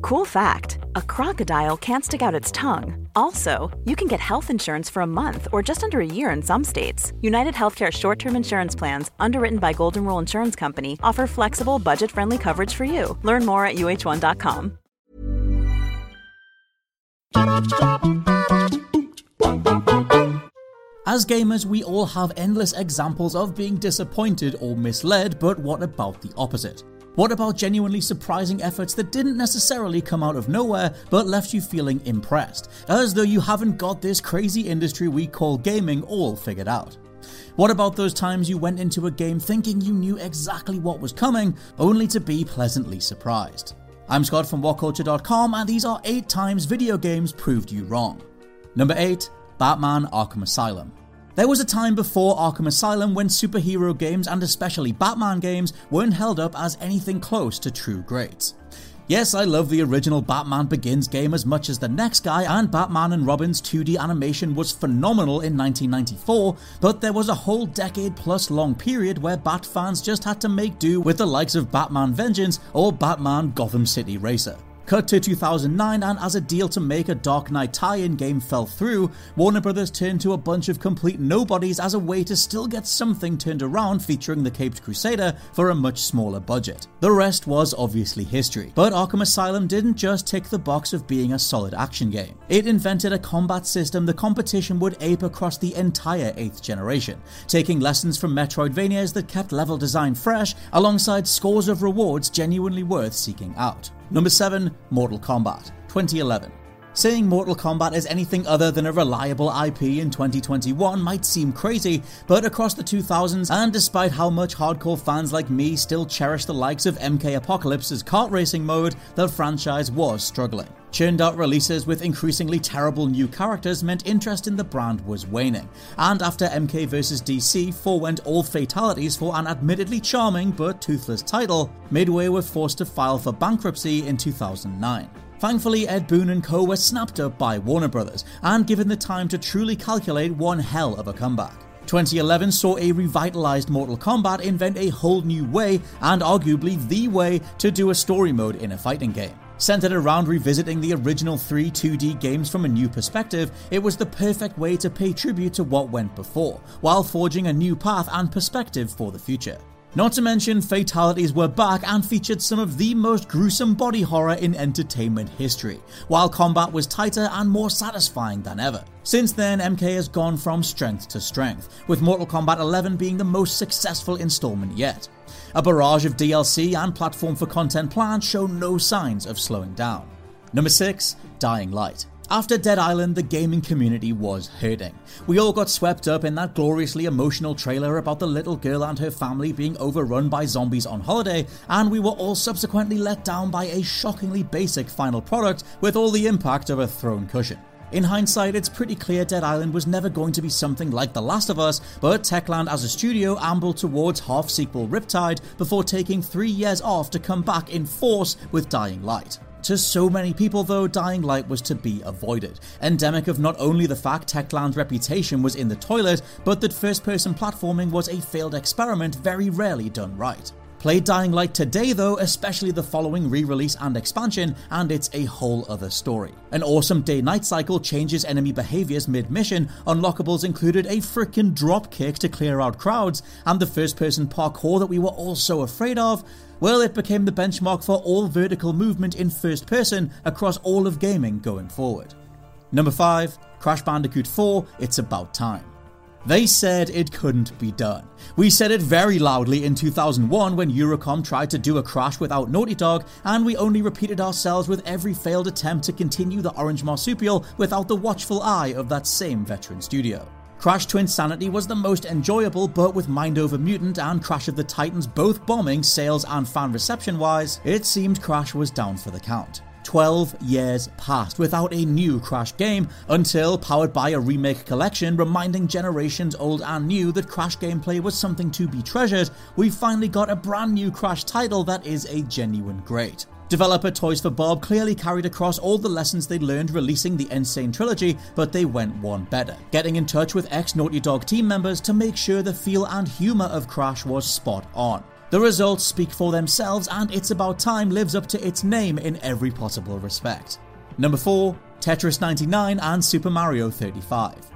Cool fact a crocodile can't stick out its tongue. Also, you can get health insurance for a month or just under a year in some states. United Healthcare short term insurance plans, underwritten by Golden Rule Insurance Company, offer flexible, budget friendly coverage for you. Learn more at uh1.com. As gamers, we all have endless examples of being disappointed or misled, but what about the opposite? What about genuinely surprising efforts that didn't necessarily come out of nowhere but left you feeling impressed, as though you haven't got this crazy industry we call gaming all figured out? What about those times you went into a game thinking you knew exactly what was coming, only to be pleasantly surprised? I'm Scott from WhatCulture.com, and these are 8 times video games proved you wrong. Number 8 Batman Arkham Asylum. There was a time before Arkham Asylum when superhero games and especially Batman games weren't held up as anything close to true greats. Yes, I love the original Batman Begins game as much as the next guy, and Batman and Robin's 2D animation was phenomenal in 1994, but there was a whole decade plus long period where Bat fans just had to make do with the likes of Batman Vengeance or Batman Gotham City Racer. Cut to 2009, and as a deal to make a Dark Knight tie in game fell through, Warner Brothers turned to a bunch of complete nobodies as a way to still get something turned around featuring the Caped Crusader for a much smaller budget. The rest was obviously history, but Arkham Asylum didn't just tick the box of being a solid action game. It invented a combat system the competition would ape across the entire 8th generation, taking lessons from Metroidvanias that kept level design fresh alongside scores of rewards genuinely worth seeking out. Number 7 Mortal Kombat 2011. Saying Mortal Kombat is anything other than a reliable IP in 2021 might seem crazy, but across the 2000s, and despite how much hardcore fans like me still cherish the likes of MK Apocalypse's kart racing mode, the franchise was struggling. Churned out releases with increasingly terrible new characters meant interest in the brand was waning, and after MK vs DC forewent all fatalities for an admittedly charming but toothless title, Midway were forced to file for bankruptcy in 2009. Thankfully, Ed Boon and co were snapped up by Warner Brothers and given the time to truly calculate one hell of a comeback. 2011 saw a revitalized Mortal Kombat invent a whole new way, and arguably the way, to do a story mode in a fighting game. Centered around revisiting the original three 2D games from a new perspective, it was the perfect way to pay tribute to what went before, while forging a new path and perspective for the future. Not to mention, fatalities were back and featured some of the most gruesome body horror in entertainment history, while combat was tighter and more satisfying than ever. Since then, MK has gone from strength to strength, with Mortal Kombat 11 being the most successful installment yet. A barrage of DLC and platform for content plans show no signs of slowing down. Number 6 Dying Light. After Dead Island, the gaming community was hurting. We all got swept up in that gloriously emotional trailer about the little girl and her family being overrun by zombies on holiday, and we were all subsequently let down by a shockingly basic final product with all the impact of a thrown cushion. In hindsight, it's pretty clear Dead Island was never going to be something like The Last of Us, but Techland as a studio ambled towards half sequel Riptide before taking three years off to come back in force with Dying Light. To so many people, though, Dying Light was to be avoided, endemic of not only the fact Techland's reputation was in the toilet, but that first person platforming was a failed experiment very rarely done right. Play Dying Light today though, especially the following re-release and expansion, and it's a whole other story. An awesome day-night cycle changes enemy behaviors mid-mission, unlockables included a frickin' dropkick to clear out crowds, and the first-person parkour that we were all so afraid of, well, it became the benchmark for all vertical movement in first person across all of gaming going forward. Number 5, Crash Bandicoot 4, It's About Time. They said it couldn't be done. We said it very loudly in 2001 when Eurocom tried to do a crash without Naughty Dog, and we only repeated ourselves with every failed attempt to continue the orange marsupial without the watchful eye of that same veteran studio. Crash Twinsanity was the most enjoyable, but with Mind Over Mutant and Crash of the Titans both bombing sales and fan reception wise, it seemed Crash was down for the count. 12 years passed without a new Crash game until, powered by a remake collection reminding generations old and new that Crash gameplay was something to be treasured, we finally got a brand new Crash title that is a genuine great. Developer Toys for Bob clearly carried across all the lessons they learned releasing the N. Sane trilogy, but they went one better, getting in touch with ex Naughty Dog team members to make sure the feel and humour of Crash was spot on. The results speak for themselves, and It's About Time lives up to its name in every possible respect. Number 4 Tetris 99 and Super Mario 35.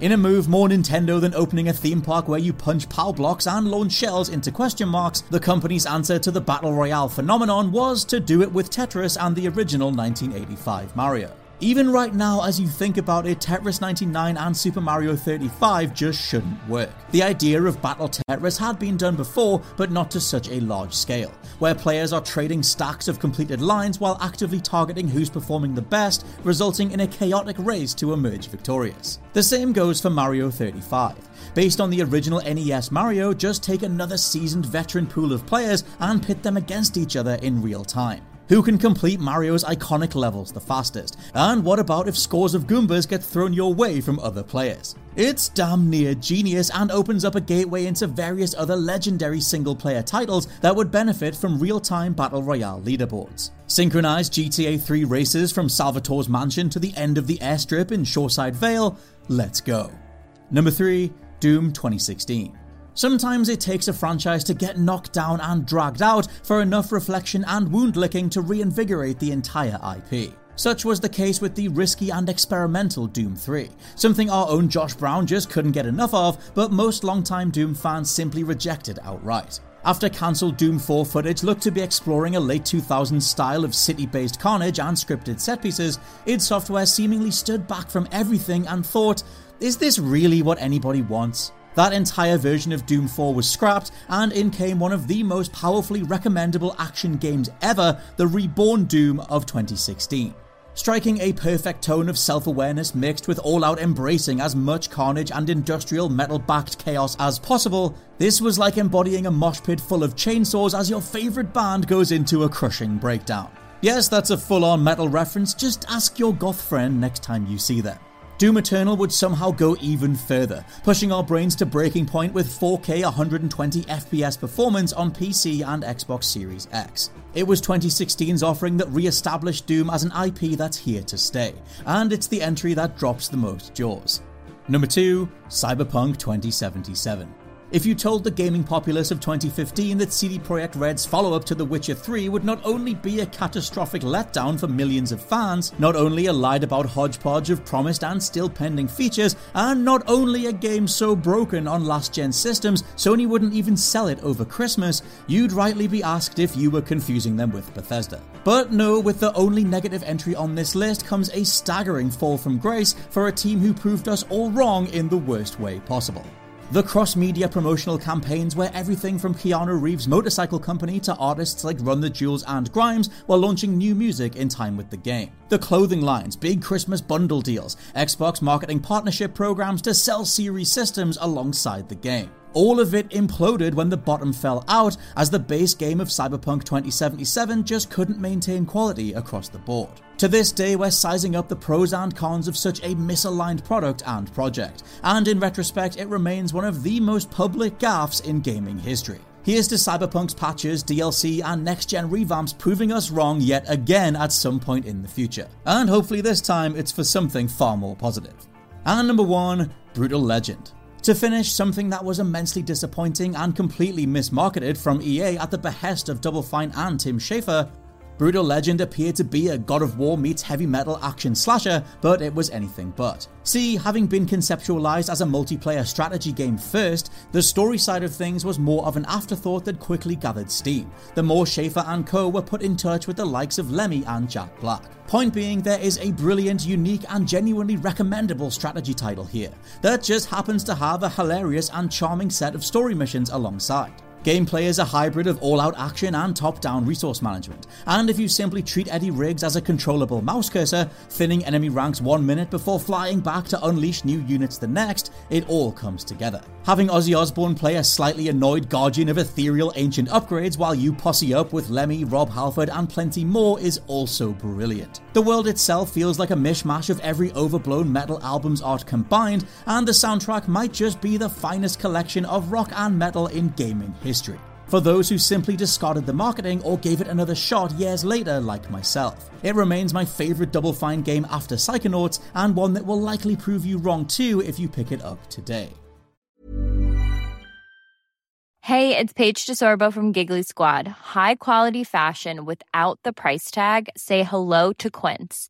In a move more Nintendo than opening a theme park where you punch POW blocks and launch shells into question marks, the company's answer to the Battle Royale phenomenon was to do it with Tetris and the original 1985 Mario. Even right now, as you think about it, Tetris 99 and Super Mario 35 just shouldn't work. The idea of Battle Tetris had been done before, but not to such a large scale, where players are trading stacks of completed lines while actively targeting who's performing the best, resulting in a chaotic race to emerge victorious. The same goes for Mario 35. Based on the original NES Mario, just take another seasoned veteran pool of players and pit them against each other in real time. Who can complete Mario's iconic levels the fastest? And what about if scores of Goombas get thrown your way from other players? It's damn near genius and opens up a gateway into various other legendary single player titles that would benefit from real time Battle Royale leaderboards. Synchronized GTA 3 races from Salvatore's mansion to the end of the airstrip in Shoreside Vale? Let's go. Number 3 Doom 2016. Sometimes it takes a franchise to get knocked down and dragged out for enough reflection and wound licking to reinvigorate the entire IP. Such was the case with the risky and experimental Doom 3, something our own Josh Brown just couldn't get enough of, but most longtime Doom fans simply rejected outright. After cancelled Doom 4 footage looked to be exploring a late 2000s style of city based carnage and scripted set pieces, id Software seemingly stood back from everything and thought, is this really what anybody wants? That entire version of Doom 4 was scrapped, and in came one of the most powerfully recommendable action games ever, the Reborn Doom of 2016. Striking a perfect tone of self awareness mixed with all out embracing as much carnage and industrial metal backed chaos as possible, this was like embodying a mosh pit full of chainsaws as your favourite band goes into a crushing breakdown. Yes, that's a full on metal reference, just ask your goth friend next time you see them. Doom Eternal would somehow go even further, pushing our brains to breaking point with 4K 120 FPS performance on PC and Xbox Series X. It was 2016's offering that re established Doom as an IP that's here to stay, and it's the entry that drops the most jaws. Number 2 Cyberpunk 2077. If you told the gaming populace of 2015 that CD Projekt Red's follow up to The Witcher 3 would not only be a catastrophic letdown for millions of fans, not only a lied about hodgepodge of promised and still pending features, and not only a game so broken on last gen systems Sony wouldn't even sell it over Christmas, you'd rightly be asked if you were confusing them with Bethesda. But no, with the only negative entry on this list comes a staggering fall from grace for a team who proved us all wrong in the worst way possible. The cross media promotional campaigns where everything from Keanu Reeves' motorcycle company to artists like Run the Jewels and Grimes were launching new music in time with the game. The clothing lines, big Christmas bundle deals, Xbox marketing partnership programs to sell series systems alongside the game. All of it imploded when the bottom fell out, as the base game of Cyberpunk 2077 just couldn't maintain quality across the board. To this day, we're sizing up the pros and cons of such a misaligned product and project, and in retrospect, it remains one of the most public gaffes in gaming history. Here's to Cyberpunk's patches, DLC, and next gen revamps proving us wrong yet again at some point in the future. And hopefully, this time it's for something far more positive. And number one, Brutal Legend. To finish, something that was immensely disappointing and completely mismarketed from EA at the behest of Double Fine and Tim Schafer, Brutal Legend appeared to be a God of War meets heavy metal action slasher, but it was anything but. See, having been conceptualized as a multiplayer strategy game first, the story side of things was more of an afterthought that quickly gathered steam. The more Schafer and co were put in touch with the likes of Lemmy and Jack Black. Point being, there is a brilliant, unique, and genuinely recommendable strategy title here that just happens to have a hilarious and charming set of story missions alongside. Gameplay is a hybrid of all out action and top down resource management, and if you simply treat Eddie Riggs as a controllable mouse cursor, thinning enemy ranks one minute before flying back to unleash new units the next, it all comes together. Having Ozzy Osbourne play a slightly annoyed guardian of ethereal ancient upgrades while you posse up with Lemmy, Rob Halford, and plenty more is also brilliant. The world itself feels like a mishmash of every overblown metal album's art combined, and the soundtrack might just be the finest collection of rock and metal in gaming history history. For those who simply discarded the marketing or gave it another shot years later, like myself. It remains my favourite Double Fine game after Psychonauts, and one that will likely prove you wrong too if you pick it up today. Hey, it's Paige DeSorbo from Giggly Squad. High quality fashion without the price tag? Say hello to Quince.